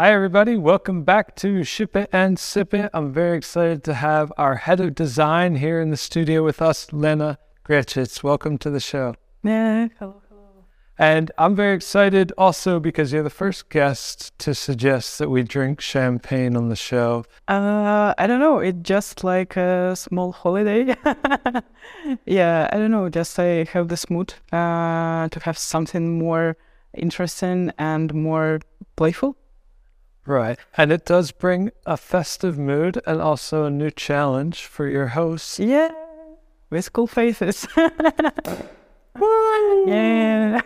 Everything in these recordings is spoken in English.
Hi, everybody. Welcome back to Ship It and Sip It. I'm very excited to have our head of design here in the studio with us, Lena Grechits. Welcome to the show. Yeah, hello, hello. And I'm very excited also because you're the first guest to suggest that we drink champagne on the show. Uh, I don't know. It's just like a small holiday. yeah, I don't know. Just I have this mood uh, to have something more interesting and more playful. Right. And it does bring a festive mood and also a new challenge for your hosts. Yeah, with cool faces. yeah.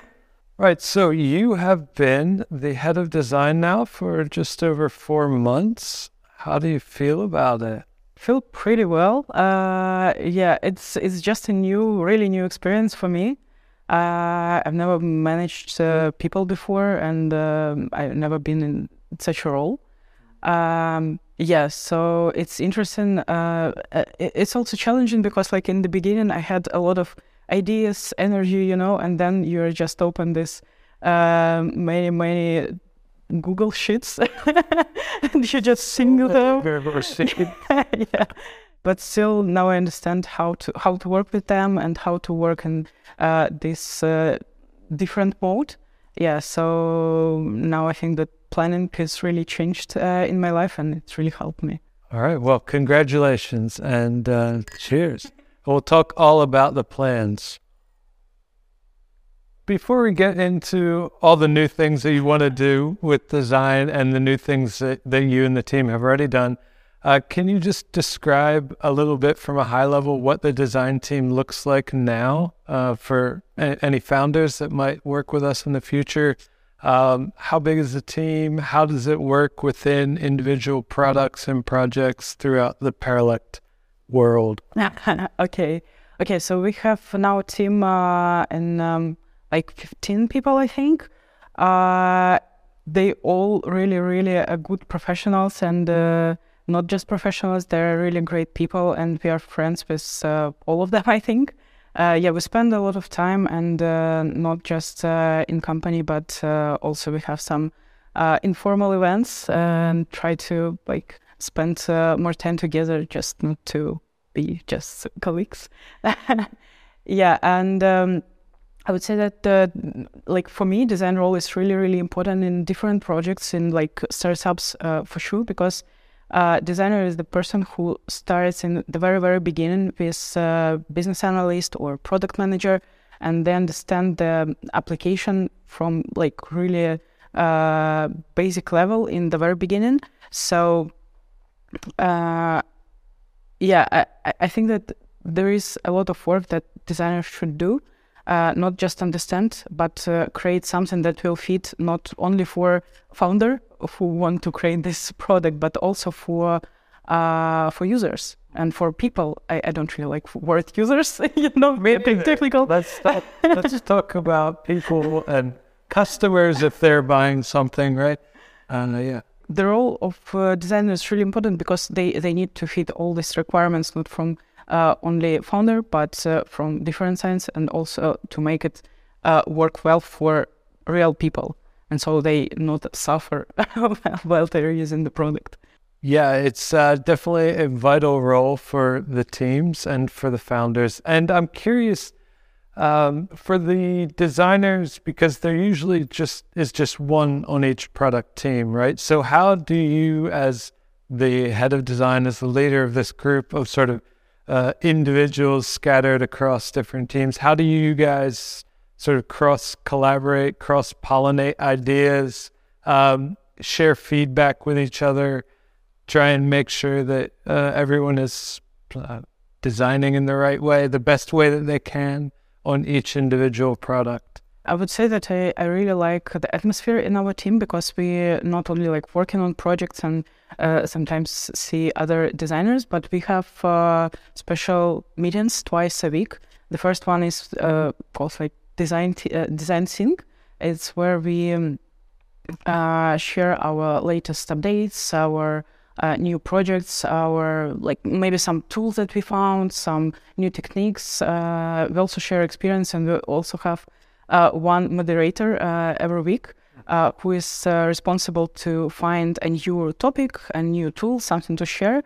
Right. So you have been the head of design now for just over four months. How do you feel about it? Feel pretty well. Uh, yeah, it's it's just a new, really new experience for me. Uh, I've never managed uh, people before, and um, I've never been in such a role. Um, yeah, so it's interesting. Uh, uh it's also challenging because, like in the beginning, I had a lot of ideas, energy, you know, and then you're just open this uh, many, many Google Sheets, and you just sing them. yeah. But still, now I understand how to how to work with them and how to work in uh, this uh, different mode. Yeah, so now I think that planning has really changed uh, in my life and it's really helped me. All right. Well, congratulations and uh, cheers. We'll talk all about the plans. Before we get into all the new things that you want to do with design and the new things that, that you and the team have already done, uh, can you just describe a little bit from a high level what the design team looks like now uh, for a- any founders that might work with us in the future? Um, how big is the team? How does it work within individual products and projects throughout the Paralect world? okay. Okay, so we have now a team uh, and um, like 15 people, I think. Uh, they all really, really are good professionals and uh, not just professionals. They're really great people, and we are friends with uh, all of them, I think uh, yeah, we spend a lot of time and uh, not just uh, in company, but uh, also we have some uh, informal events and try to like spend uh, more time together, just not to be just colleagues. yeah, and um, I would say that like for me, design role is really really important in different projects in like startups for sure because uh, designer is the person who starts in the very very beginning with business analyst or product manager and they understand the application from like really uh, basic level in the very beginning. So uh, yeah I, I think that there is a lot of work that designers should do uh, not just understand, but uh, create something that will fit not only for founder who want to create this product, but also for uh, for users and for people. I, I don't really like word users, you know, maybe technical. Let's talk, let's talk about people and customers if they're buying something, right? Uh, yeah. The role of uh, designer is really important because they, they need to fit all these requirements, not from uh, only founder, but uh, from different sides, and also to make it uh, work well for real people, and so they not suffer while they're using the product. Yeah, it's uh, definitely a vital role for the teams and for the founders. And I'm curious um, for the designers because there usually just is just one on each product team, right? So how do you, as the head of design, as the leader of this group of sort of uh, individuals scattered across different teams. How do you guys sort of cross collaborate, cross pollinate ideas, um, share feedback with each other, try and make sure that uh, everyone is uh, designing in the right way, the best way that they can on each individual product? I would say that I, I really like the atmosphere in our team because we not only like working on projects and uh, sometimes see other designers, but we have uh, special meetings twice a week. The first one is uh, called like design t- uh, design sync. It's where we um, uh, share our latest updates, our uh, new projects, our like maybe some tools that we found, some new techniques. we also share experience, and we also have uh, one moderator uh, every week. uh, who is uh, responsible to find a new topic, a new tool, something to share.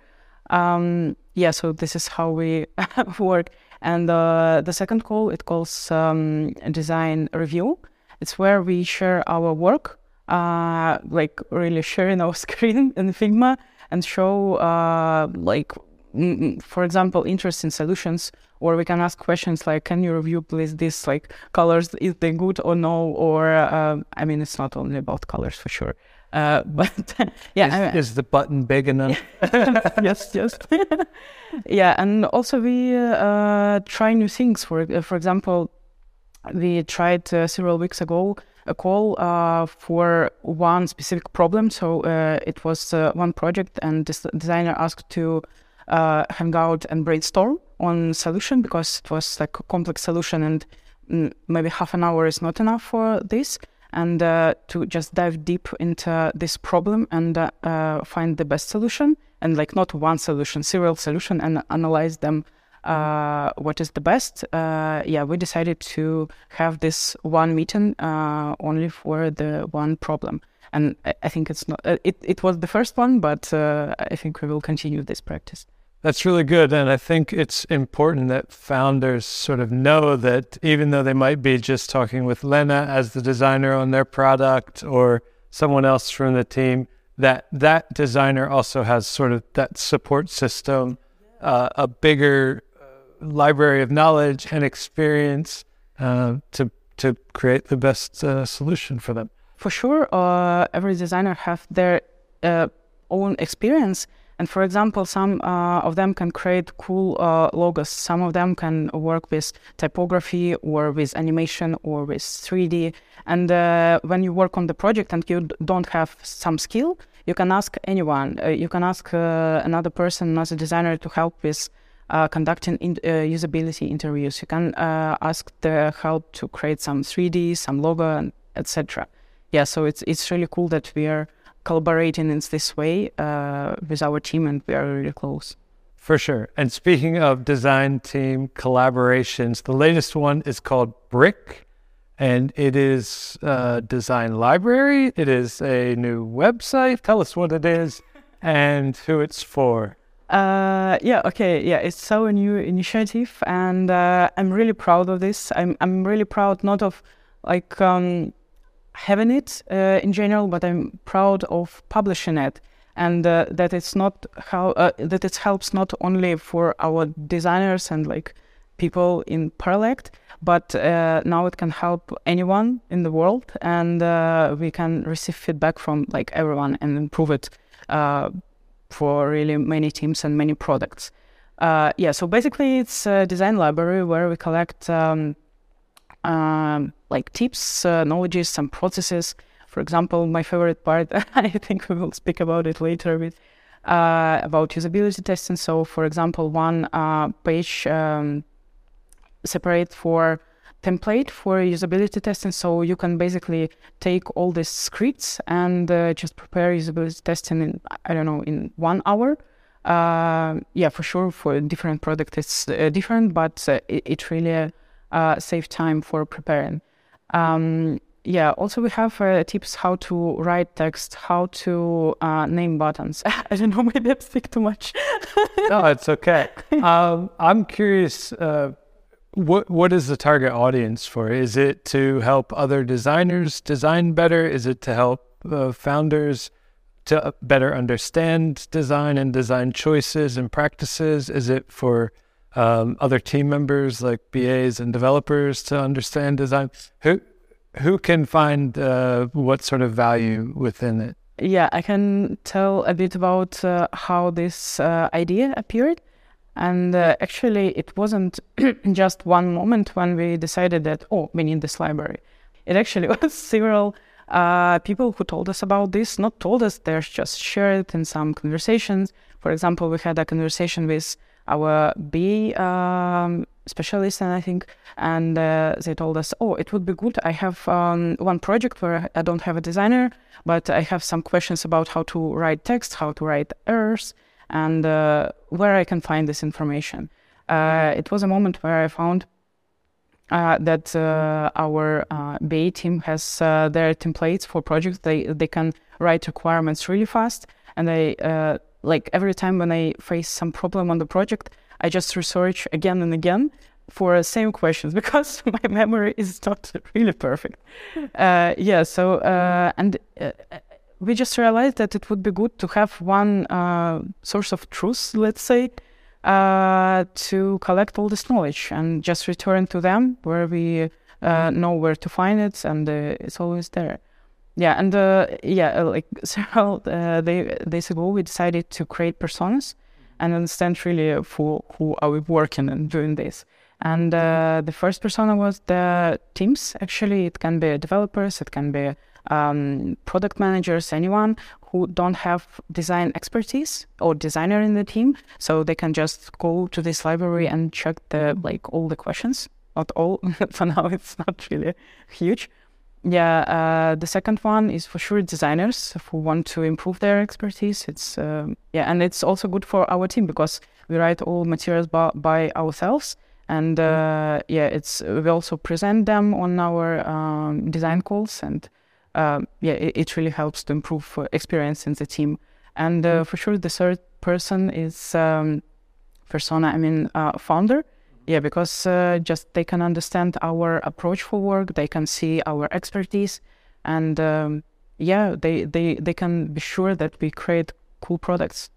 Um, yeah, so this is how we work. And uh, the second call, it calls um, design review. It's where we share our work, uh, like really sharing our screen in Figma and show, uh, like, mm, for example, interesting solutions. Or we can ask questions like, "Can you review, please, this like colors? Is they good or no?" Or uh, I mean, it's not only about colors for sure. Uh, but yeah, is, is the button big enough? yes, yes. yeah, and also we uh, try new things. For uh, for example, we tried uh, several weeks ago a call uh, for one specific problem. So uh, it was uh, one project, and this designer asked to uh, hang out and brainstorm on solution because it was like a complex solution, and mm, maybe half an hour is not enough for this. And uh, to just dive deep into this problem and uh, uh, find the best solution, and like not one solution, several solution, and analyze them uh, what is the best. Uh, yeah, we decided to have this one meeting uh, only for the one problem, and I, I think it's not. It it was the first one, but I think we will continue this practice. That's really good. And I think it's important that founders sort of know that even though they might be just talking with Lena as the designer on their product or someone else from the team, that that designer also has sort of that support system, uh, a bigger uh, library of knowledge and experience uh, to to create the best uh, solution for them. For sure, uh, every designer have their uh, own experience. And for example, some uh, of them can create cool uh, logos. Some of them can work with typography or with animation or with 3D. And uh, when you work on the project and you don't have some skill, you can ask anyone. Uh, you can ask uh, another person, another designer, to help with uh, conducting in, usability interviews. You can ask the help to create some 3D, some logo, etc. Yeah, so it's it's really cool that we are collaborating in this way uh, with our team, and we are really close. For sure. And speaking of design team collaborations, the latest one is called Brick, and it is a design library. It is a new website. Tell us what it is and who it's for. Uh, yeah, okay, yeah, it's so a new initiative, and uh, I'm really proud of this. I'm I'm really proud not of like um, having it uh, in general, but I'm proud of publishing it, and uh, that it's not how uh, that it helps not only for our designers and like people in Paralect, but uh, now it can help anyone in the world, and uh, we can receive feedback from like everyone and improve it uh, for really many teams and many products. Uh, yeah, so basically it's a design library where we collect um, um, like tips, uh, knowledges, some processes. For example, my favorite part, I think we will speak about it later with uh, about usability testing. So, for example, one uh, page um, separate for template for usability testing. So you can basically take all these scripts and uh, just prepare usability testing in I don't know in one hour. Uh, yeah, for sure. For different product, it's uh, different, but uh, it, it really uh, save time for preparing. Um, yeah, also we have uh, tips how to write text, how to uh, name buttons. I don't know, maybe I speak too much. No, it's okay. Um, I'm curious. Uh, what what is the target audience for? Is it to help other designers design better? Is it to help uh, founders to better understand design and design choices and practices? Is it for um, other team members like BAs and developers to understand design? Who who can find uh, what sort of value within it? yeah, I can tell a bit about uh, how this uh, idea appeared. And uh, actually, it wasn't just one moment when we decided that, oh, we need this library. It actually was several uh, people who told us about this, not told us, they just shared in some conversations. For example, we had a conversation with our B um, specialist, and I think, and uh, they told us, oh, it would be good. I have um, one project where I don't have a designer, but I have some questions about how to write text, how to write errors, and uh, where I can find this information. Uh, it was a moment where I found uh, that uh, our uh, BA team has uh, their templates for projects. They they can write requirements really fast, and they uh, like every time when I face some problem on the project, I just research again and again for the same questions because my memory is not really perfect. Uh, yeah, so and we just realized that it would be good to have one source of truth, let's say, uh, to collect all this knowledge and just return to them where we uh, know where to find it and uh, it's always there. Yeah, and uh, yeah, uh, like several days ago, we decided to create personas and understand really who, who are we working and doing this. And the first persona was the teams. Actually, it can be developers, it can be um, product managers, anyone who don't have design expertise or designer in the team, so they can just go to this library and check the like all the questions. Not all, for now it's not really huge. Yeah, uh, the second one is for sure designers who want to improve their expertise. It's um, yeah, and it's also good for our team because we write all materials by, by ourselves, and uh, yeah, it's we also present them on our um, design calls and um, yeah, it, it, really helps to improve uh, experience in the team. And uh, mm-hmm. for sure, the third person is um, persona. I mean, uh, founder. Yeah, because uh, just they can understand our approach for work. They can see our expertise, and um, yeah, they they they can be sure that we create cool products.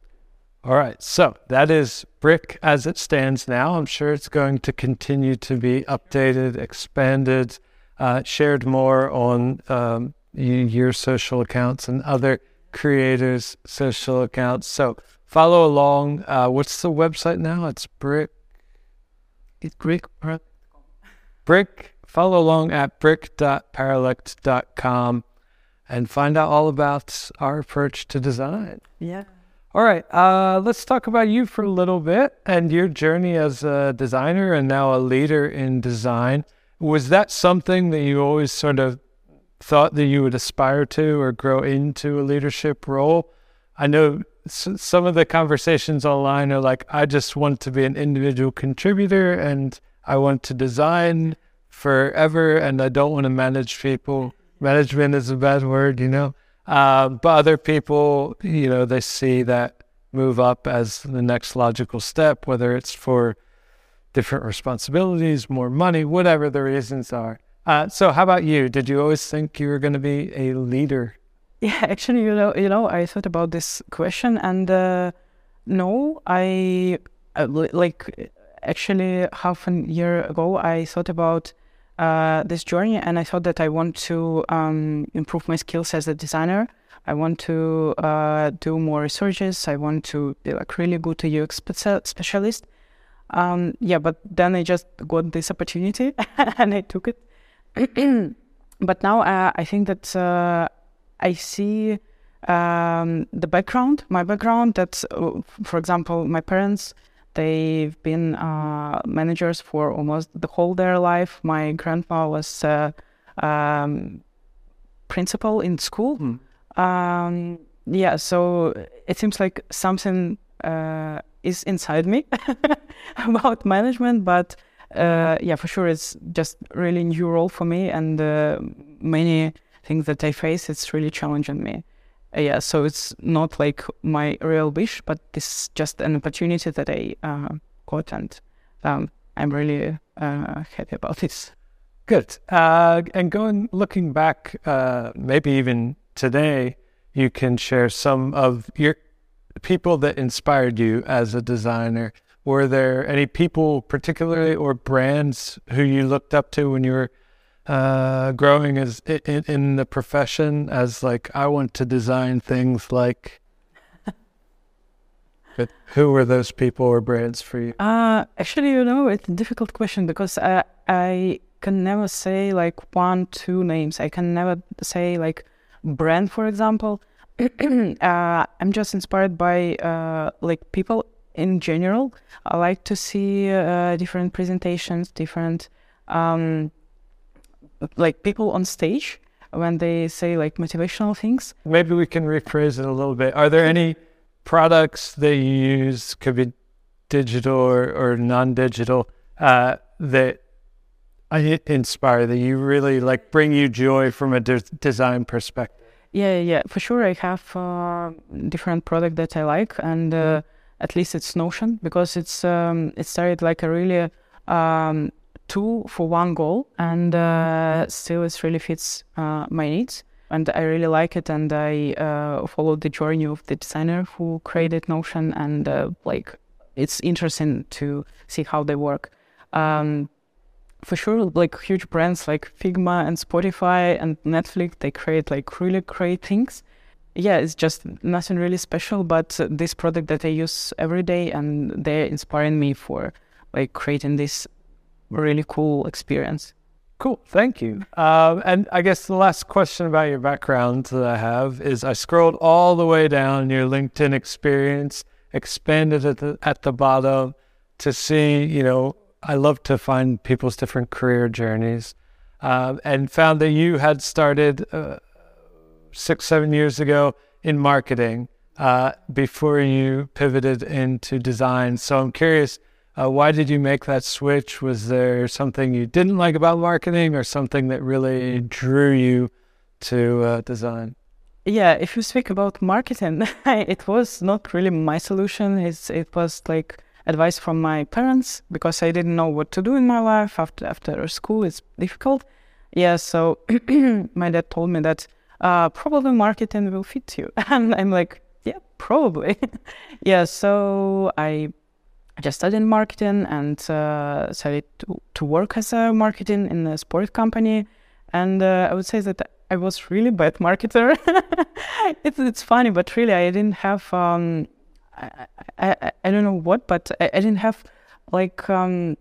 All right, so that is Brick as it stands now. I'm sure it's going to continue to be updated, expanded, uh, shared more on um, your social accounts and other creators' social accounts. So follow along. Uh, what's the website now? It's Brick. It's Brick. Brick. Follow along at brick.paralect.com and find out all about our approach to design. Yeah. All right. Uh, let's talk about you for a little bit and your journey as a designer and now a leader in design. Was that something that you always sort of thought that you would aspire to or grow into a leadership role? I know some of the conversations online are like, I just want to be an individual contributor and I want to design forever and I don't want to manage people. Management is a bad word, you know. Uh, but other people, you know, they see that move up as the next logical step, whether it's for different responsibilities, more money, whatever the reasons are. Uh, so, how about you? Did you always think you were going to be a leader? Yeah, actually, you know, you know, I thought about this question, and uh, no, I uh, like actually half a year ago, I thought about uh, this journey, and I thought that I want to um, improve my skills as a designer. I want to uh, do more researches. I want to be like really good to UX specialist. Um, yeah, but then I just got this opportunity and I took it. but now uh, I think that I see um, the background, my background. That, uh, for example, my parents, they've been uh, managers for almost the whole their life. My grandpa was uh, um, principal in school. Mm. Um, yeah, so it seems like something uh, is inside me about management, but uh, yeah, for sure, it's just really new role for me, and uh, many things that I face, it's really challenging me. Uh, yeah, so it's not like my real wish, but this is just an opportunity that I uh, got, and um, I'm really uh, happy about this. Good. Uh, and going looking back, maybe even today, you can share some of your people that inspired you as a designer were there any people, particularly or brands, who you looked up to when you were uh, growing as in, in the profession? As like, I want to design things like. but who were those people or brands for you? Uh, actually, you know, it's a difficult question because I, I can never say like one, two names. I can never say like brand, for example. uh, I'm just inspired by uh, like people in general. I like to see uh, different presentations, different um, like people on stage when they say like motivational things. Maybe we can rephrase it a little bit. Are there any products that you use, could be digital or, or non-digital, uh, that I inspire that you really like bring you joy from a de- design perspective. Yeah, yeah, for sure. I have uh, different product that I like, and uh, at least it's Notion because it's um, it started like a really um, tool for one goal, and uh, still it really fits uh, my needs. And I really like it, and I uh, followed the journey of the designer who created Notion, and uh, like it's interesting to see how they work. Um, for sure, like huge brands like Figma and Spotify and Netflix, they create like really great things. Yeah, it's just nothing really special, but this product that I use every day, and they're inspiring me for like creating this really cool experience. Cool, thank you. Um, and I guess the last question about your background that I have is I scrolled all the way down your LinkedIn experience, expanded at the at the bottom to see, you know, I love to find people's different career journeys, um, and found that you had started uh, six, seven years ago in marketing uh, before you pivoted into design. So I'm curious, uh, why did you make that switch? Was there something you didn't like about marketing, or something that really drew you to uh, design? Yeah, if you speak about marketing, it was not really my solution. It's, it was like advice from my parents because I didn't know what to do in my life after after school. It's difficult. Yeah, so my dad told me that uh, probably marketing will fit you, and I'm like, yeah, probably. yeah, so I just studied marketing and uh, started to, to work as a marketing in a sport company, and uh, I would say that I was really bad marketer. it's it's funny, but really I didn't have. Um, I, I, I don't know what, but I, I didn't have like um,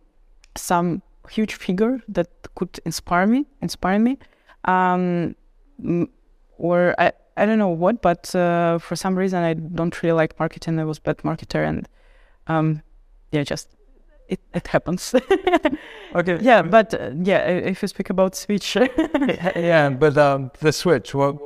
some huge figure that could inspire me, inspire me, um, or I, I don't know what, but uh, for some reason I don't really like marketing. I was bad marketer, and um, yeah, just it, it happens. okay. Yeah, but uh, yeah, if you speak about switch. yeah, but um, the switch. What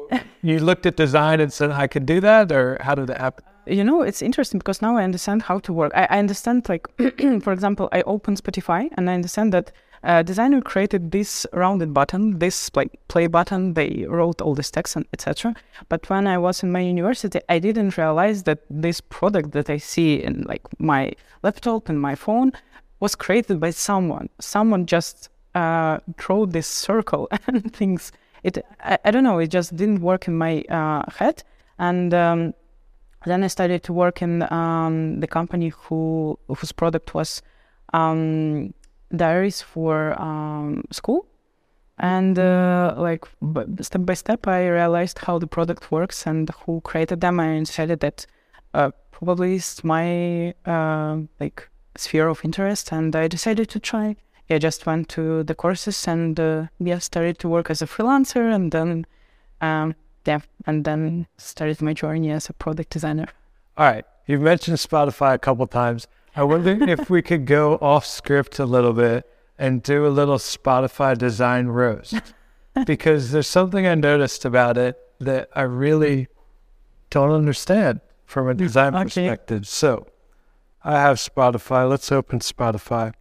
you looked at design and said I could do that, or how did it happen? you know it's interesting because now i understand how to work i, I understand like for example i open spotify and i understand that uh, designer created this rounded button this like play button. They wrote all this text and etc but when i was in my university i didn't realize that this product that i see in like my laptop and my phone was created by someone. Someone just uh, drew this circle and things. It I, I, don't know it just didn't work in my uh, head. And um, then I started to work in um, the company who whose product was um, diaries for um, school, and uh, like step by step, I realized how the product works and who created them. I decided that uh, probably is my uh, like sphere of interest, and I decided to try. I just went to the courses and uh, yeah, started to work as a freelancer, and then um, yeah, and then started my journey as a product designer. All right, you've mentioned Spotify a couple times. I wonder if we could go off script a little bit and do a little Spotify design roast because there's something I noticed about it that I really don't understand from a design okay. perspective. So I have Spotify. Let's open Spotify.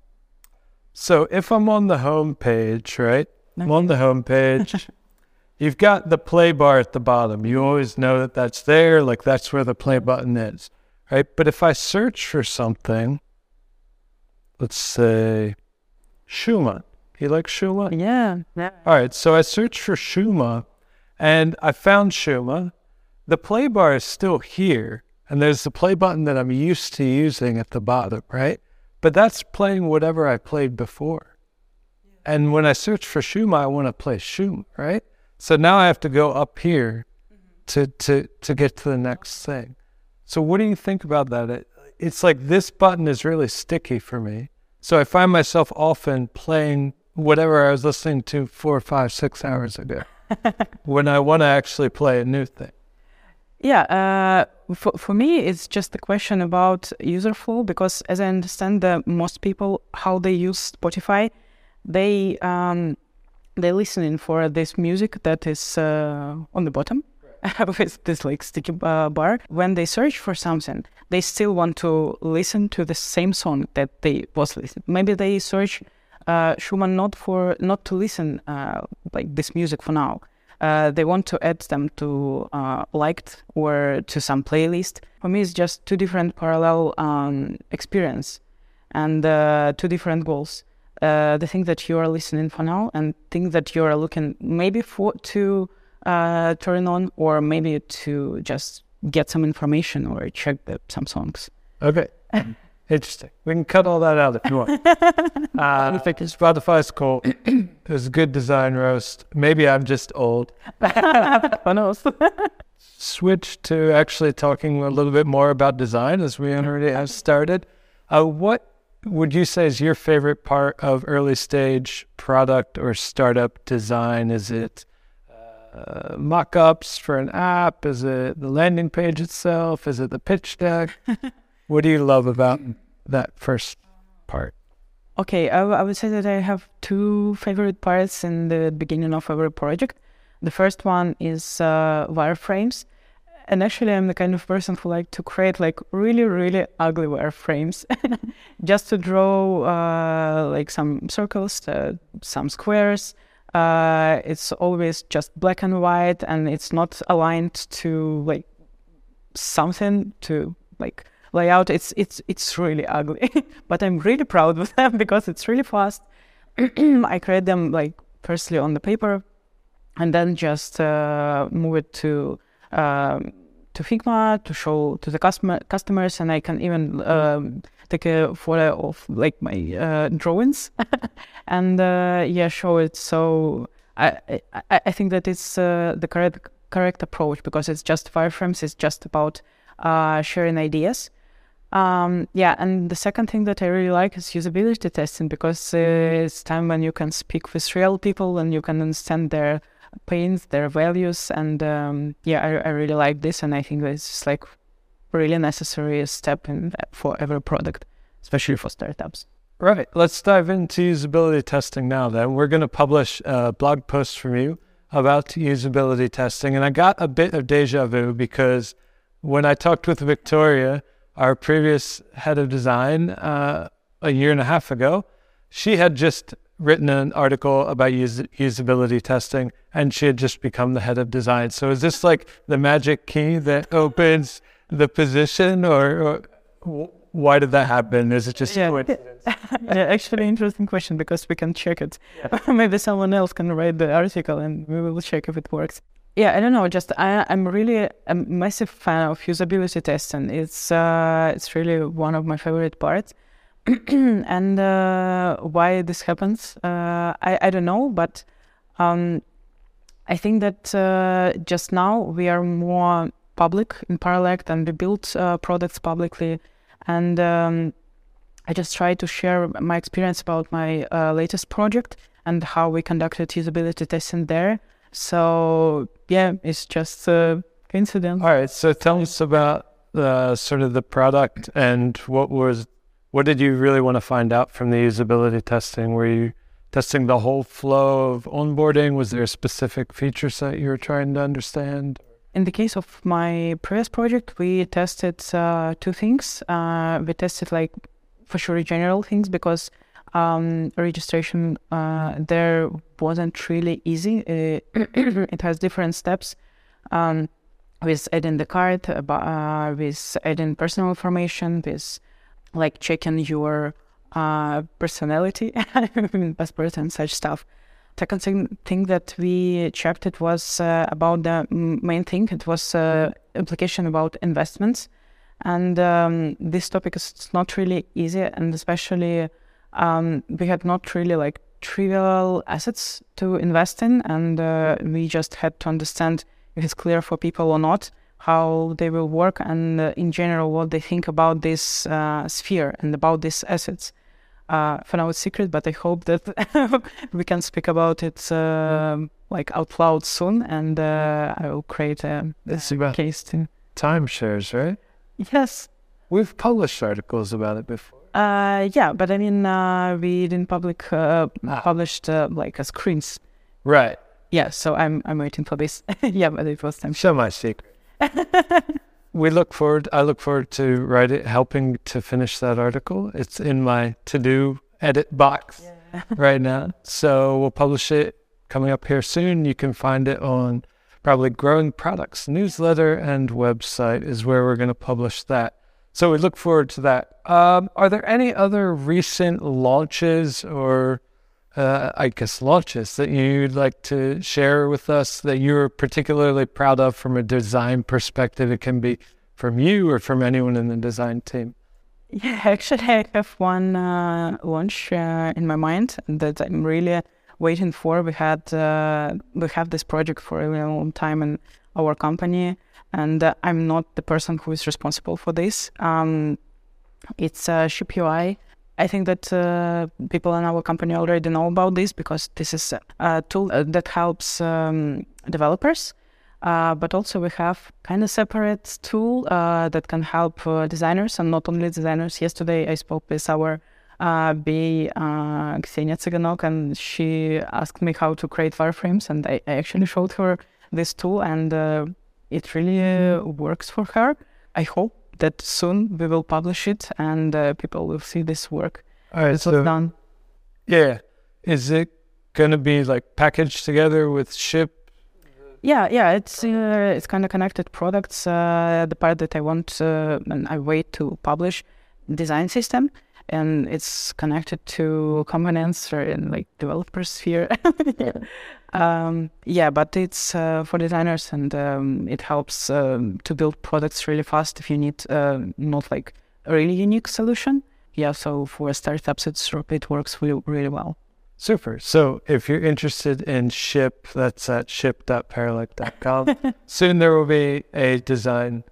So if I'm on the home page, right? Okay. I'm on the home page. you've got the play bar at the bottom. You always know that that's there, like that's where the play button is, right? But if I search for something, let's say Shuma. You like Shuma? Yeah. yeah. All right. So I searched for Shuma and I found Shuma. The play bar is still here. And there's the play button that I'm used to using at the bottom, right? But that's playing whatever I played before. And when I search for Shuma, I want to play Shuma, right? So now I have to go up here to, to, to get to the next thing. So what do you think about that? It, it's like this button is really sticky for me. So I find myself often playing whatever I was listening to four, five, six hours ago when I want to actually play a new thing. Yeah, uh, for, for me, it's just a question about user flow because, as I understand, the most people how they use Spotify, they um, they're listening for this music that is uh, on the bottom with this like sticky uh, bar. When they search for something, they still want to listen to the same song that they was listening. Maybe they search uh, Shuma not for not to listen uh, like this music for now. Uh, they want to add them to uh, liked or to some playlist. For me, it's just two different parallel um, experience and uh, two different goals. Uh, the thing that you are listening for now and things that you are looking maybe for to uh, turn on or maybe to just get some information or check the, some songs. Okay. Interesting. We can cut all that out if you want. uh, Spotify's cool. it was a good design roast. Maybe I'm just old. Who knows? Switch to actually talking a little bit more about design as we already have started. Uh, what would you say is your favorite part of early stage product or startup design? Is it uh, mock ups for an app? Is it the landing page itself? Is it the pitch deck? what do you love about that first part? Okay, I, I would say that I have two favorite parts in the beginning of every project. The first one is uh, wireframes and actually i'm the kind of person who like to create like really really ugly wireframes just to draw uh, like some circles uh, some squares uh, it's always just black and white and it's not aligned to like something to like layout it's it's it's really ugly but i'm really proud of them because it's really fast. I create them like firstly on the paper and then just uh, move it to um, to Figma to show to the customer customers, and I can even um, take a photo of like my uh, drawings and uh, yeah, show it. So I I, I think that it's uh, the correct correct approach because it's just wireframes. It's just about uh, sharing ideas. Um, yeah, and the second thing that I really like is usability testing because uh, it's time when you can speak with real people and you can understand their pains, their values, and um, yeah, I, I really like this, and I think it's like really necessary step in for every product, especially for startups. Right. Let's dive into usability testing now. Then we're going to publish a blog post from you about usability testing, and I got a bit of deja vu because when I talked with Victoria, our previous head of design, uh, a year and a half ago, she had just written an article about use, usability testing and she had just become the head of design. So is this like the magic key that opens the position or, or why did that happen? Is it just yeah. coincidence? yeah, actually interesting question because we can check it. Yeah. Maybe someone else can write the article and we will check if it works. Yeah, I don't know. Just I, am really a massive fan of usability testing. It's uh, it's really one of my favorite parts and uh, why this happens, uh, I, I don't know, but um, I think that uh, just now we are more public in Paralect and we built uh, products publicly. And um, I just try to share my experience about my uh, latest project and how we conducted usability testing there. So, yeah, it's just a coincidence. All right. So, tell us about uh, sort of the product and what was what did you really want to find out from the usability testing? Were you testing the whole flow of onboarding? Was there a specific feature set you were trying to understand? In the case of my previous project, we tested uh, two things. Uh, we tested like for sure general things because um, registration uh, there wasn't really easy. It, it has different steps. Um, with adding the card, uh, with adding personal information, with like checking your uh, personality, passport and such stuff. Second thing, thing that we checked it was uh, about the main thing. It was uh, implication about investments, and um, this topic is not really easy, and especially um, we had not really like trivial assets to invest in, and uh, we just had to understand if it's clear for people or not how they will work and uh, in general what they think about this uh, sphere and about these assets. Uh, for now, it's secret, but I hope that we can speak about it uh, like out loud soon, and uh, I will create a, a case too. Timeshares, right? Yes. We've published articles about it before. Uh, yeah, but I mean, we didn't public ah. published like a screens. Right. Yeah, so I'm I'm waiting for this. yeah, but it was time. So my secret we look forward. I look forward to writing, helping to finish that article. It's in my to-do edit box. Yeah. right now. So we'll publish it coming up here soon. You can find it on probably Growing Products newsletter and website is where we're going to publish that. So we look forward to that. Um, are there any other recent launches or uh, I guess launches that you'd like to share with us that you're particularly proud of from a design perspective? It can be from you or from anyone in the design team. Yeah, actually, I have one uh, launch uh, in my mind that I'm really waiting for. We had uh, we have this project for a really long time in our company, and uh, I'm not the person who is responsible for this. Um, it's uh, Ship UI. I think that uh, people in our company already know about this because this is a tool uh, that helps um, developers. Uh, but also we have kind of separate tool uh, that can help uh, designers and not only designers. Yesterday I spoke with our uh, BA uh, Ksenia Tsiganok and she asked me how to create wireframes and I, I actually showed her this tool and uh, it really works for her. I hope that soon we will publish it and uh, people will see this work. All right, This so was done. yeah, is it going to be like packaged together with Ship? Yeah, yeah, it's uh, it's kind of connected products. Uh, the part that I want uh, and I wait to publish design system, and it's connected to components or in like developer sphere. um, yeah, but it's uh, for designers and um, it helps um, to build products really fast if you need uh, not like a really unique solution. Yeah, so for startups, it's it works really, really well. Super. So if you're interested in Ship, that's at ship.paralect.com. Soon there will be a design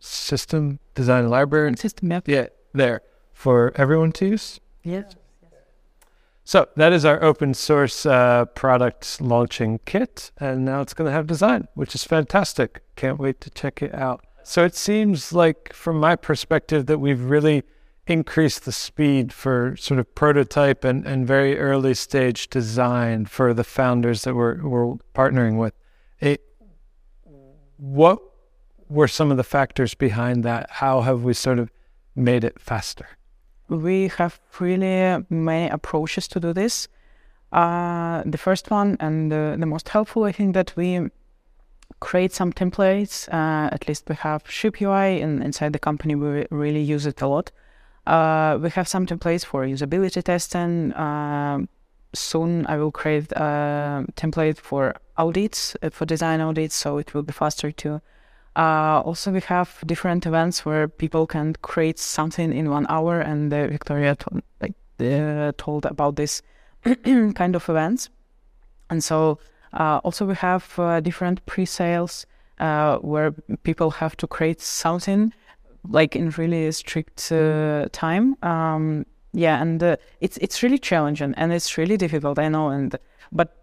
system, design library. System, yeah. Yeah, there for everyone to use. Yes. So that is our open source uh, product launching kit, and now it's going to have design, which is fantastic. Can't wait to check it out. So it seems like, from my perspective, that we've really increased the speed for sort of prototype and, and very early stage design for the founders that we're, we're partnering with. It, what were some of the factors behind that? How have we sort of made it faster? We have really many approaches to do this. Uh, the first one and the, the most helpful, I think, that we create some templates. Uh, at least we have Ship UI, and inside the company we really use it a lot. Uh, we have some templates for usability testing. Uh, soon I will create a template for audits, uh, for design audits, so it will be faster to uh, also, we have different events where people can create something in one hour, and uh, Victoria like uh, told about this kind of events. And so, uh, also we have uh, different pre-sales uh, where people have to create something like in really strict time. Um, yeah, and it's it's really challenging and it's really difficult. I know, and but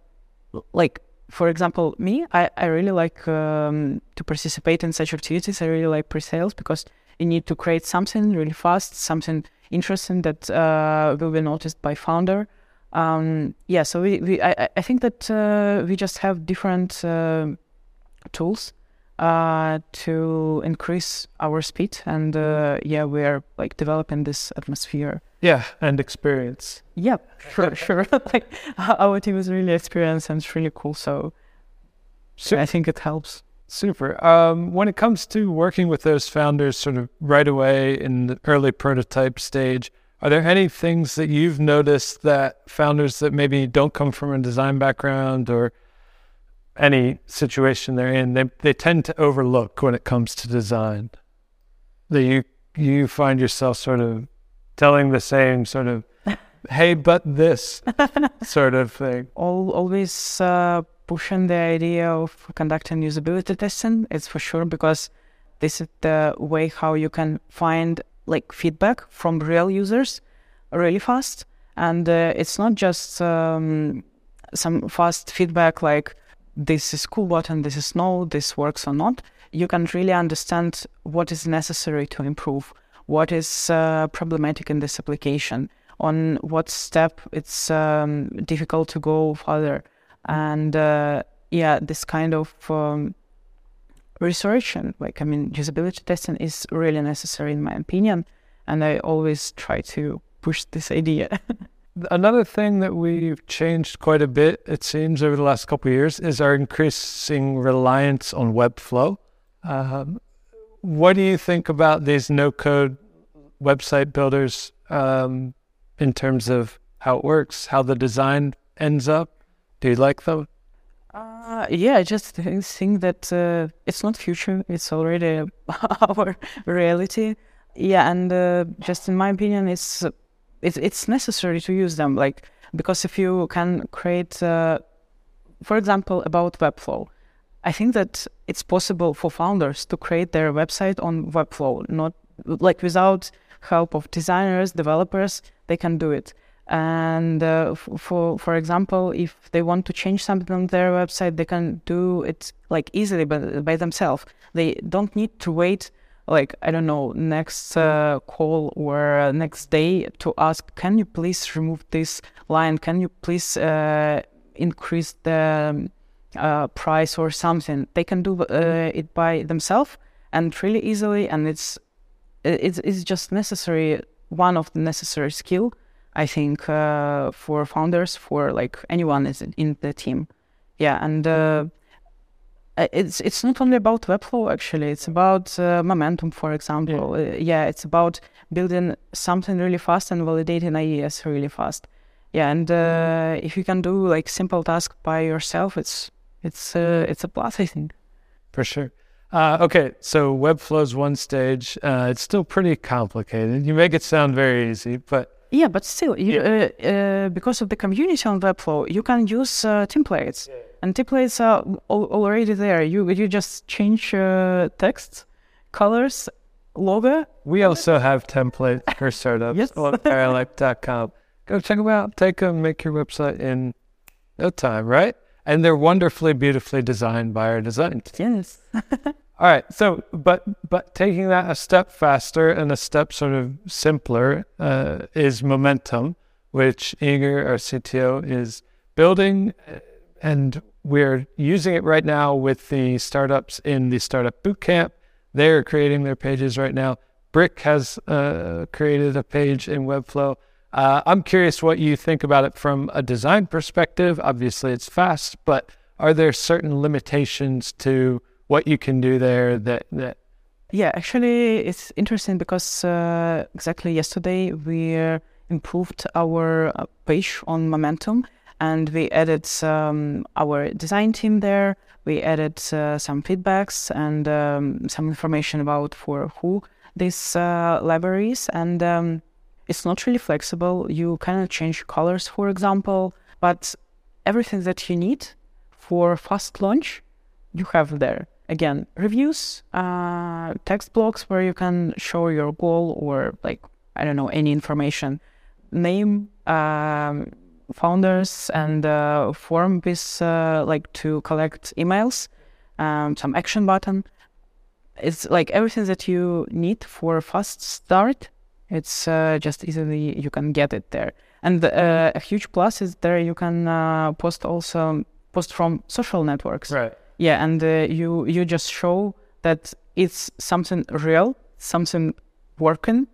like for example, me, I, I really like um, to participate in such activities. I really like pre-sales because you need to create something really fast, something interesting that uh, will be noticed by founder. Um, yeah, so we, we I, I think that uh, we just have different uh, tools uh, to increase our speed, and uh, yeah, we are like developing this atmosphere. Yeah, and experience. Yeah, sure, sure. like our team is really experienced and it's really cool. So, So- I think it helps. Super. Um, when it comes to working with those founders sort of right away in the early prototype stage, are there any things that you've noticed that founders that maybe don't come from a design background or any situation they're in, they, they tend to overlook when it comes to design? That you you find yourself sort of telling the same sort of, hey, but this sort of thing. All always uh, pushing the idea of conducting usability testing. It's for sure because this is the way how you can find like feedback from real users really fast, and uh, it's not just um, some fast feedback like this is cool button, this is no, this works or not. You can really understand what is necessary to improve, what is uh, problematic in this application, on what step it's um, difficult to go further, and uh, yeah, this kind of um, research and like I mean, usability testing is really necessary in my opinion, and I always try to push this idea. another thing that we've changed quite a bit, it seems, over the last couple of years is our increasing reliance on Webflow. Um, what do you think about these no-code website builders um, in terms of how it works, how the design ends up? Do you like them? Uh, yeah, I just think that uh, it's not future; it's already our reality. Yeah, and uh, just in my opinion, it's it's it's necessary to use them. Like because if you can create, uh, for example, about Webflow, I think that it's possible for founders to create their website on Webflow, not like without help of designers, developers. They can do it. And uh, for for example, if they want to change something on their website, they can do it like easily by, by themselves. They don't need to wait like I don't know next uh, call or uh, next day to ask, can you please remove this line? Can you please uh, increase the um, uh, price or something? They can do uh, it by themselves and really easily, and it's it's it's just necessary one of the necessary skill I think uh, for founders for like anyone is in the team. Yeah, and uh, it's it's not only about Webflow actually. It's about uh, momentum, for example. Yeah. Uh, yeah. it's about building something really fast and validating ideas really fast. Yeah, and uh, if you can do like simple tasks by yourself, it's it's uh, it's a plus, I think. For sure. Uh, okay, so Webflow is one stage. it's still pretty complicated. You make it sound very easy, but yeah, but still, you, yeah. Uh, uh, because of the community on Webflow, you can use uh, templates. Yeah and templates are already there. You you just change uh, text, colors, logo. We also have templates for startups yes. on paralect.com. Go check them out. Take them, make your website in no time, right? And they're wonderfully, beautifully designed by our designers. Yes. All right. So, but but taking that a step faster and a step sort of simpler uh, is momentum, which Igor, our CTO, is building, and we're using it right now with the startups in the startup bootcamp. They're creating their pages right now. Brick has uh, created a page in Webflow. Uh, I'm curious what you think about it from a design perspective. Obviously, it's fast, but are there certain limitations to what you can do there that that yeah actually it's interesting because uh, exactly yesterday we improved our uh, page on momentum and we added um, our design team there. We added uh, some feedbacks and um, some information about for who this uh, library is, and um, it's not really flexible. You cannot change colors, for example, but everything that you need for fast launch, you have there. Again, reviews, uh, text blocks where you can show your goal or like I don't know any information, name, um, founders and uh, form with uh, like to collect emails, um, some action button. It's like everything that you need for a fast start. It's uh, just easily you can get it there. And uh, a huge plus is there you can uh, post also post from social networks. Right. Yeah, and uh, you you just show that it's something real, something working,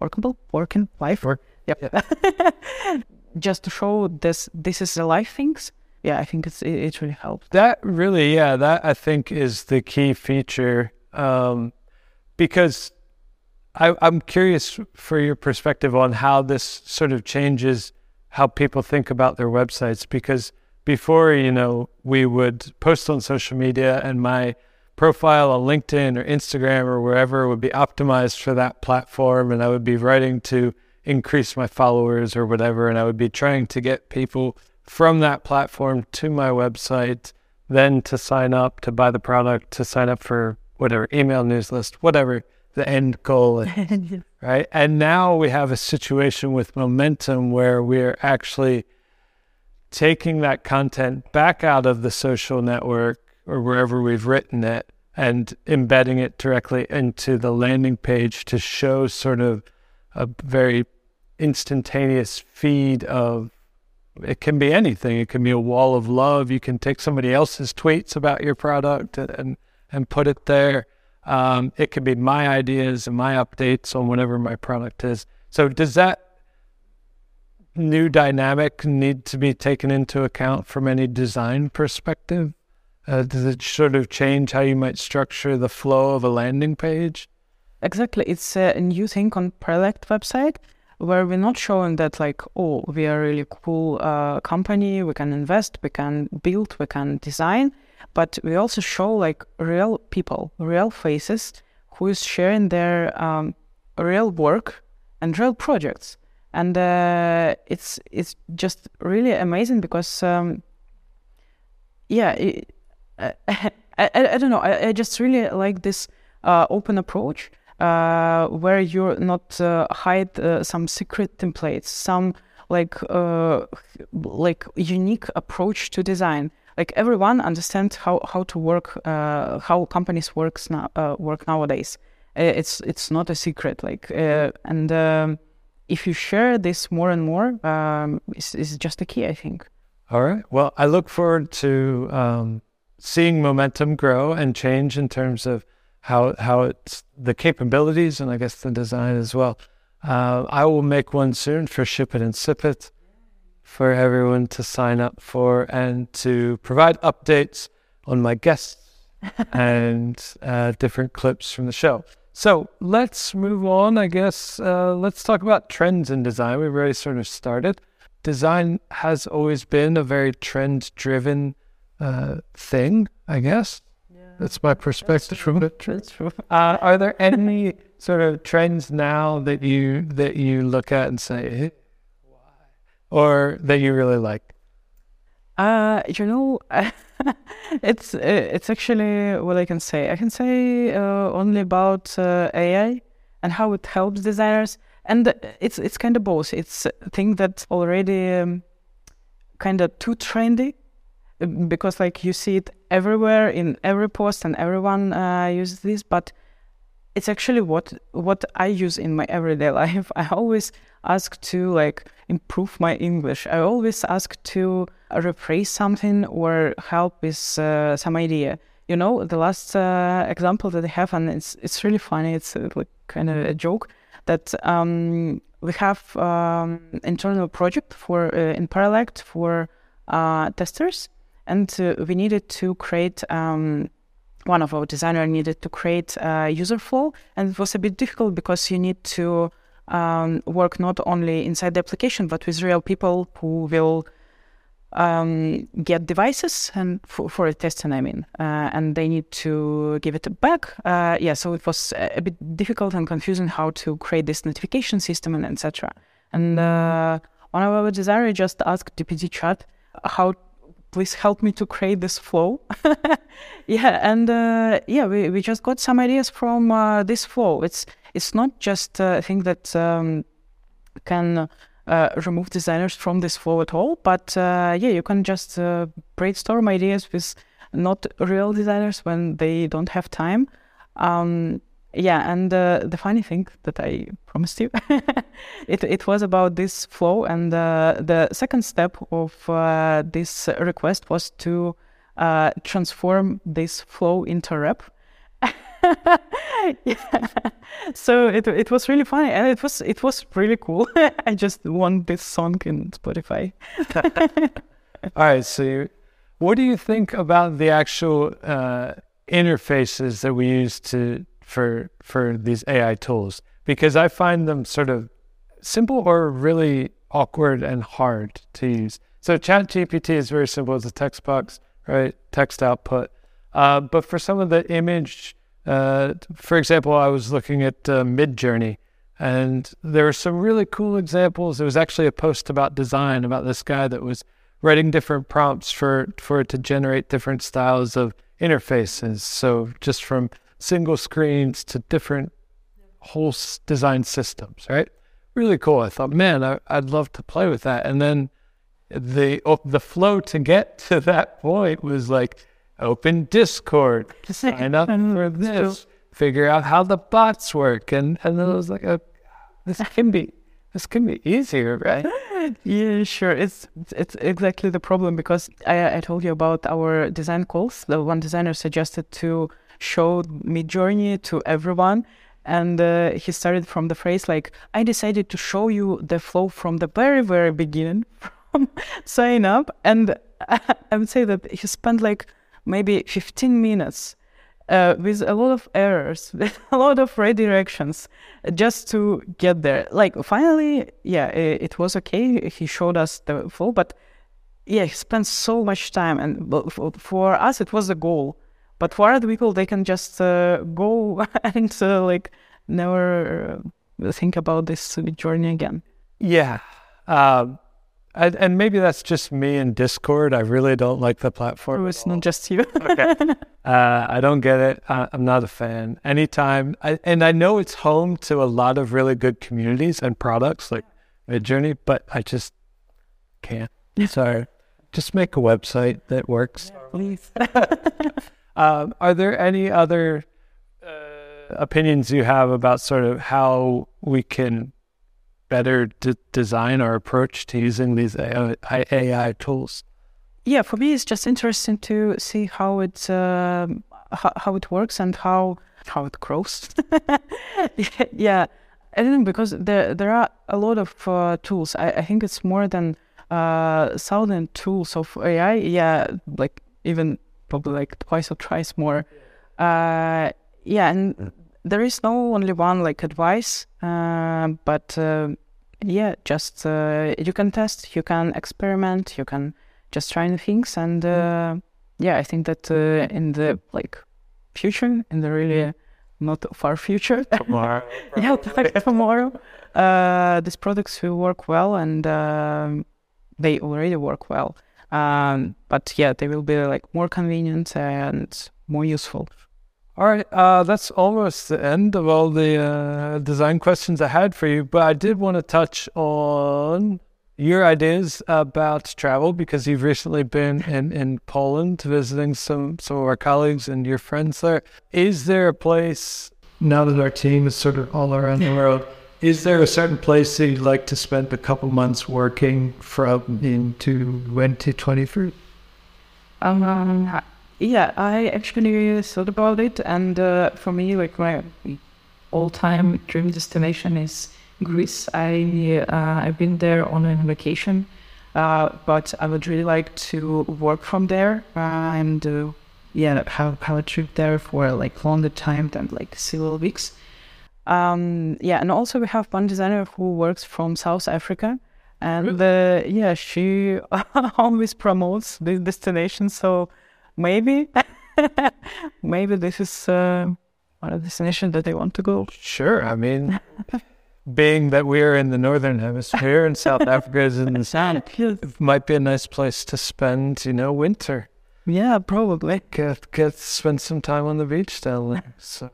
workable, working life. Work. Yep. Yeah. just to show this this is the life things yeah i think it's it, it really helps that really yeah that i think is the key feature um, because I, i'm curious for your perspective on how this sort of changes how people think about their websites because before you know we would post on social media and my profile on linkedin or instagram or wherever would be optimized for that platform and i would be writing to increase my followers or whatever. And I would be trying to get people from that platform to my website, then to sign up to buy the product, to sign up for whatever email news list, whatever the end goal is. right. And now we have a situation with momentum where we're actually taking that content back out of the social network or wherever we've written it and embedding it directly into the landing page to show sort of a very instantaneous feed of it can be anything. It can be a wall of love. You can take somebody else's tweets about your product and and, and put it there. Um, it can be my ideas and my updates on whatever my product is. So does that new dynamic need to be taken into account from any design perspective? Uh, does it sort of change how you might structure the flow of a landing page? Exactly. It's a new thing on Paralect website where we're not showing that like, oh, we are a really cool uh, company, we can invest, we can build, we can design, but we also show like real people, real faces who is sharing their um, real work and real projects. And uh, it's it's just really amazing because um, yeah, it, I, I, I don't know. I, I just really like this uh, open approach uh, where you're not uh, hide uh, some secret templates, some like uh, like unique approach to design. Like everyone understands how, how to work, how companies works now work nowadays. It's it's not a secret. Like and um, if you share this more and more, um, it's, it's just a key, I think. All right. Well, I look forward to um, seeing momentum grow and change in terms of how how it's the capabilities and I guess the design as well. Uh, I will make one soon for Ship It and Sip It for everyone to sign up for and to provide updates on my guests and uh, different clips from the show. So let's move on. I guess uh, let's talk about trends in design. We've already sort of started. Design has always been a very trend-driven uh, thing, I guess. Yeah, That's my perspective from it. That's true. Uh, are there any sort of trends now that you that you look at and say, hey, why, or that you really like? Uh, you know, it's uh, it's actually what I can say. I can say uh, only about uh, AI and how it helps designers, and it's it's kind of both. It's a thing that's already um, kind of too trendy because like you see it everywhere in every post and everyone uh, uses this but it's actually what what i use in my everyday life i always ask to like improve my english i always ask to rephrase something or help with uh, some idea. You know the last uh, example that i have and it's it's really funny it's uh, like kind of a joke that um, we have um, internal project for uh, in Paralect for uh, testers and uh, we needed to create um, one of our designer needed to create a user flow and it was a bit difficult because you need to um, work not only inside the application but with real people who will um, get devices and for, for a testing i mean uh, and they need to give it back uh, yeah so it was a bit difficult and confusing how to create this notification system and etc and uh, one of our designers just asked gpt chat how please help me to create this flow. yeah, and uh, yeah, we, we just got some ideas from uh, this flow. It's it's not just a thing that um, can uh, remove designers from this flow at all, but uh, yeah, you can just uh, brainstorm ideas with not real designers when they don't have time. Um, yeah, and uh, the funny thing that I promised you, it it was about this flow, and uh, the second step of this request was to transform this flow into rap. yeah. So it it was really funny, and it was it was really cool. I just want this song in Spotify. All right, so you, what do you think about the actual uh, interfaces that we use to for for these AI tools because I find them sort of simple or really awkward and hard to use. So ChatGPT is very simple. It's a text box, right? Text output. Uh, but for some of the image, uh, for example, I was looking at uh, Midjourney, and there were some really cool examples. There was actually a post about design about this guy that was writing different prompts for for it to generate different styles of interfaces. So just from single screens to different whole design systems, right? Really cool. I thought, man, I, would love to play with that. And then the the flow to get to that point was like open Discord, sign up for this, figure out how the bots work, and and then I was like, oh, this can be this can be easier, right? yeah, sure. It's it's exactly the problem because I I told you about our design calls. The one designer suggested to showed Midjourney to everyone. and uh, he started from the phrase like, "I decided to show you the flow from the very very beginning, from sign up," and I would say that he spent like maybe 15 minutes uh, with a lot of errors, with a lot of redirections, just to get there. Like finally, yeah, it, it, was okay. He showed us the flow, but yeah, he spent so much time, and for us, it was a goal. But for other people, they can just uh, go and uh, like never uh, think about this journey again. Yeah. Um, and, and, maybe that's just me in Discord. I really don't like the platform. It's not just you. okay. Uh, I don't get it. I, am not a fan. Anytime, I, and I know it's home to a lot of really good communities and products like Midjourney, but I just can't. Sorry. Just make a website that works. Yeah, please. um, are there any other uh, opinions you have about sort of how we can better d- design our approach to using these AI, AI, tools? Yeah, for me, it's just interesting to see how it uh, how, how it works and how how it grows. yeah, I don't because there there are a lot of uh, tools. I, I think it's more than uh, thousand tools of AI. Yeah, like even probably like twice or thrice more. Uh, yeah, and there is no only one like advice, uh, but uh, yeah, just uh, you can test, you can experiment, you can just try new things, and uh, yeah, I think that uh, in the like future, in the really not far future, tomorrow, yeah, like tomorrow, uh, these products will work well, and um, they already work well. Um, but yeah, they will be like more convenient and more useful. All right, uh, that's almost the end of all the uh, design questions I had for you. But I did want to touch on your ideas about travel because you've recently been in, in Poland visiting some, some of our colleagues and your friends there. Is there a place, now that our team is sort of all around the world, is there a certain place that you'd like to spend a couple months working from into 2023? Um, yeah, I actually thought about it, and uh, for me, like my all-time dream destination is Greece. I uh, I've been there on a vacation, uh, but I would really like to work from there uh, and uh, yeah, have have a trip there for like longer time than like several weeks. Um, yeah, and also we have one designer who works from South Africa, and uh, yeah, she always promotes this destination. So maybe, maybe this is uh, one of the destinations that they want to go. Sure. I mean, being that we're in the northern hemisphere and South Africa is in the south, it might be a nice place to spend, you know, winter. Yeah, probably. Get get spend some time on the beach down there. So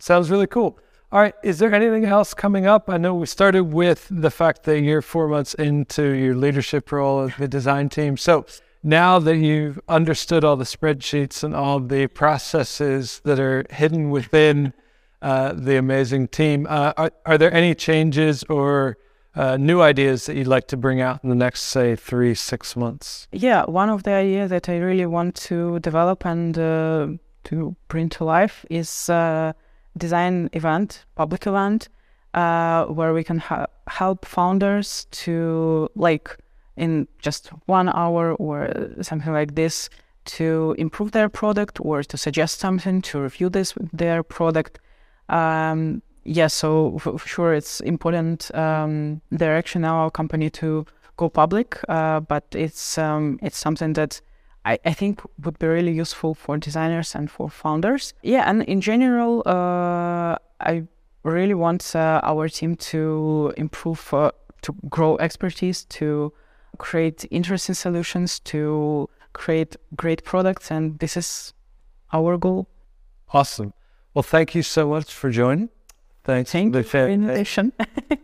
sounds really cool. All right, is there anything else coming up? I know we started with the fact that you're four months into your leadership role of the design team. So now that you've understood all the spreadsheets and all the processes that are hidden within uh, the amazing team, uh, are, are there any changes or uh, new ideas that you'd like to bring out in the next, say, three, six months? Yeah, one of the ideas that I really want to develop and uh, to bring to life is uh, design event, public event, uh, where we can ha- help founders to like in just one hour or something like this to improve their product or to suggest something to review this their product. Um, yeah, so for sure it's important um, direction now our company to go public, uh, but it's um, it's something that I, I think would be really useful for designers and for founders. Yeah, and in general, uh, I really want uh, our team to improve, uh, to grow expertise, to create interesting solutions, to create great products, and this is our goal. Awesome. Well, thank you so much for joining. Thanks. Thank you for the invitation.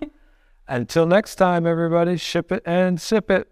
Until next time, everybody, ship it and sip it.